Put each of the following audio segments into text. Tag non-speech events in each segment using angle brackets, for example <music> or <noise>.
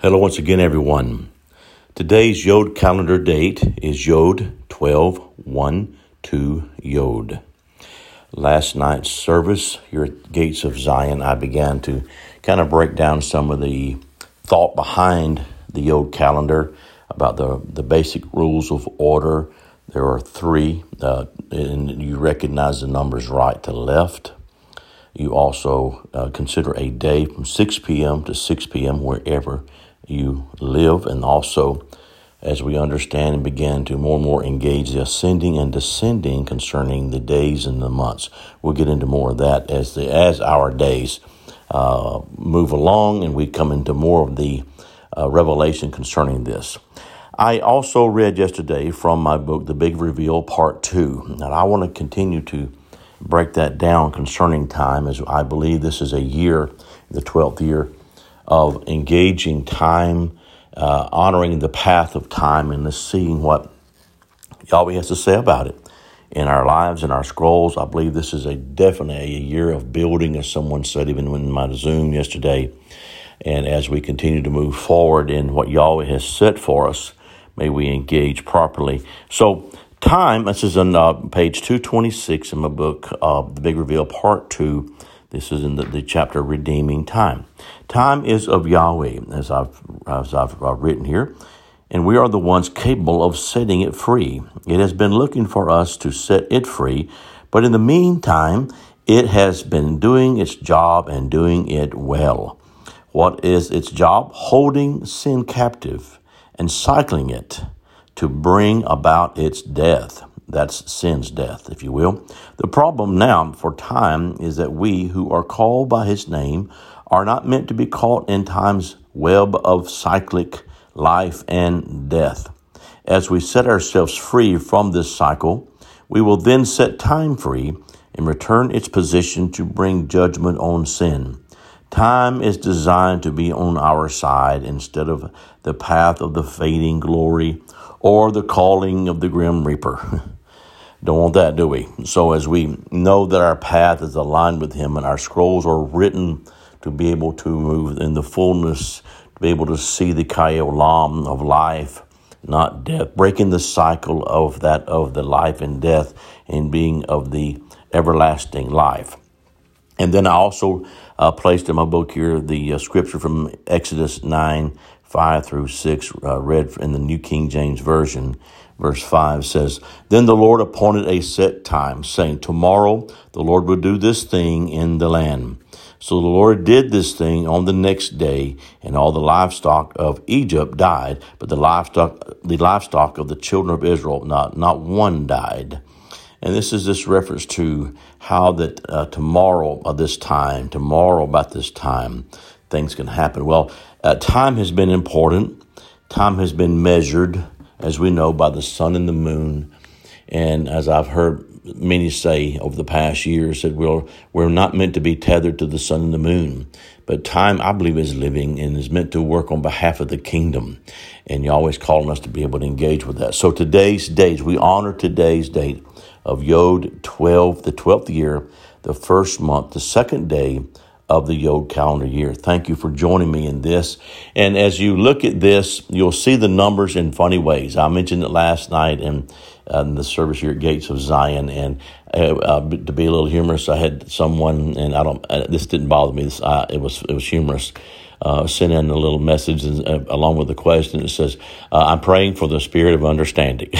Hello, once again, everyone. Today's Yod calendar date is Yod 12 1 2 Yod. Last night's service here at Gates of Zion, I began to kind of break down some of the thought behind the Yod calendar about the, the basic rules of order. There are three, uh, and you recognize the numbers right to left. You also uh, consider a day from 6 p.m. to 6 p.m. wherever you live, and also as we understand and begin to more and more engage the ascending and descending concerning the days and the months. We'll get into more of that as the as our days uh, move along and we come into more of the uh, revelation concerning this. I also read yesterday from my book, The Big Reveal, Part Two, and I want to continue to break that down concerning time, as I believe this is a year, the twelfth year of engaging time, uh, honoring the path of time, and seeing what Yahweh has to say about it in our lives and our scrolls. I believe this is a definitely a year of building, as someone said even in my Zoom yesterday. And as we continue to move forward in what Yahweh has set for us, may we engage properly. So, time, this is on uh, page 226 in my book, uh, The Big Reveal, Part 2. This is in the, the chapter Redeeming Time. Time is of Yahweh, as I've, as I've uh, written here, and we are the ones capable of setting it free. It has been looking for us to set it free, but in the meantime, it has been doing its job and doing it well. What is its job? Holding sin captive and cycling it to bring about its death. That's sin's death, if you will. The problem now for time is that we who are called by his name are not meant to be caught in time's web of cyclic life and death. As we set ourselves free from this cycle, we will then set time free and return its position to bring judgment on sin. Time is designed to be on our side instead of the path of the fading glory or the calling of the grim reaper. <laughs> Don't want that, do we? So, as we know that our path is aligned with Him and our scrolls are written to be able to move in the fullness, to be able to see the Chayei Olam of life, not death, breaking the cycle of that of the life and death and being of the everlasting life. And then I also uh, placed in my book here the uh, scripture from Exodus 9 5 through 6, uh, read in the New King James Version. Verse 5 says, Then the Lord appointed a set time, saying, Tomorrow the Lord will do this thing in the land. So the Lord did this thing on the next day, and all the livestock of Egypt died, but the livestock, the livestock of the children of Israel, not, not one died. And this is this reference to how that uh, tomorrow, of this time, tomorrow about this time, things can happen. Well, uh, time has been important. Time has been measured as we know, by the sun and the moon. And as I've heard many say over the past years, that we're, we're not meant to be tethered to the sun and the moon. But time, I believe, is living and is meant to work on behalf of the kingdom. And you're always calling us to be able to engage with that. So today's date, we honor today's date of Yod 12, the 12th year, the first month, the second day of the Yod calendar year. Thank you for joining me in this. And as you look at this, you'll see the numbers in funny ways. I mentioned it last night in, uh, in the service here at Gates of Zion. And uh, uh, to be a little humorous, I had someone, and I don't, uh, this didn't bother me. This, uh, it was, it was humorous. Uh, sent in a little message and, uh, along with the question. It says, uh, I'm praying for the spirit of understanding. <laughs>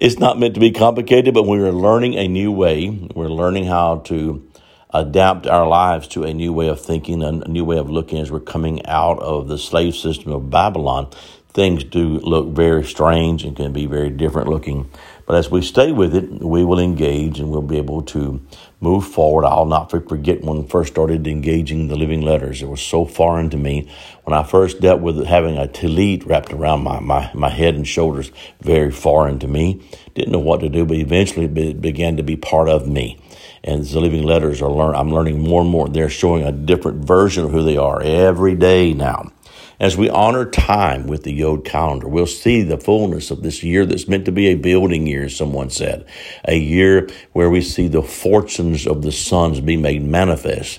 it's not meant to be complicated, but we're learning a new way. We're learning how to adapt our lives to a new way of thinking, a new way of looking as we're coming out of the slave system of Babylon. Things do look very strange and can be very different looking. But as we stay with it, we will engage and we'll be able to move forward. I'll not forget when I first started engaging the living letters. It was so foreign to me. When I first dealt with having a tallit wrapped around my, my, my head and shoulders, very foreign to me. Didn't know what to do, but eventually it began to be part of me and the living letters are learn I'm learning more and more. They're showing a different version of who they are every day now. As we honor time with the Yod calendar, we'll see the fullness of this year that's meant to be a building year, someone said. A year where we see the fortunes of the sons be made manifest.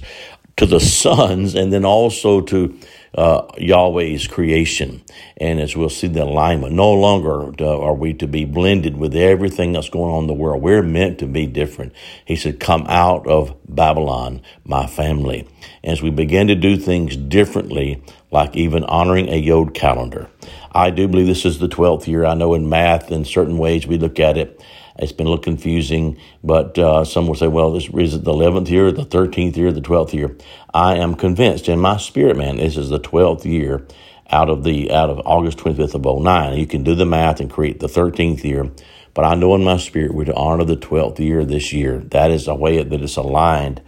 To the sons and then also to uh, Yahweh's creation. And as we'll see the alignment, no longer are we to be blended with everything that's going on in the world. We're meant to be different. He said, Come out of Babylon, my family. As we begin to do things differently, like even honoring a Yod calendar. I do believe this is the 12th year. I know in math, in certain ways, we look at it it's been a little confusing, but uh, some will say, well, this is the 11th year, the 13th year, the 12th year. I am convinced in my spirit, man, this is the 12th year out of the out of August 25th of 09. You can do the math and create the 13th year, but I know in my spirit we're to honor the 12th year this year. That is a way that it's aligned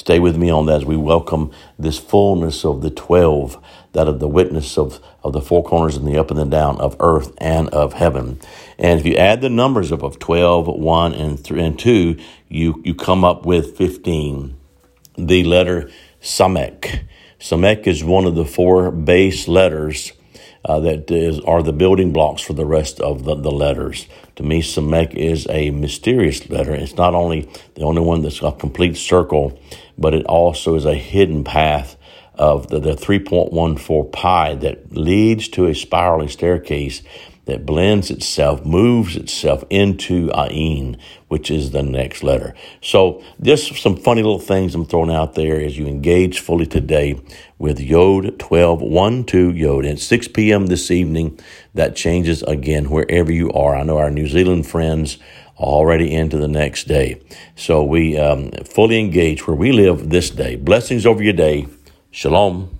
Stay with me on that as we welcome this fullness of the 12, that of the witness of, of the four corners and the up and the down of earth and of heaven. And if you add the numbers up of 12, 1, and, 3, and 2, you, you come up with 15. The letter Samek. Samek is one of the four base letters uh, that is, are the building blocks for the rest of the, the letters. To me, Samek is a mysterious letter. It's not only the only one that's a complete circle, but it also is a hidden path of the, the 3.14 pi that leads to a spiraling staircase that blends itself, moves itself into Ain, which is the next letter. So, just some funny little things I'm throwing out there as you engage fully today with Yod 12, 1, 2 Yod. At 6 p.m. this evening, that changes again wherever you are. I know our New Zealand friends already into the next day. So, we um, fully engage where we live this day. Blessings over your day. Shalom.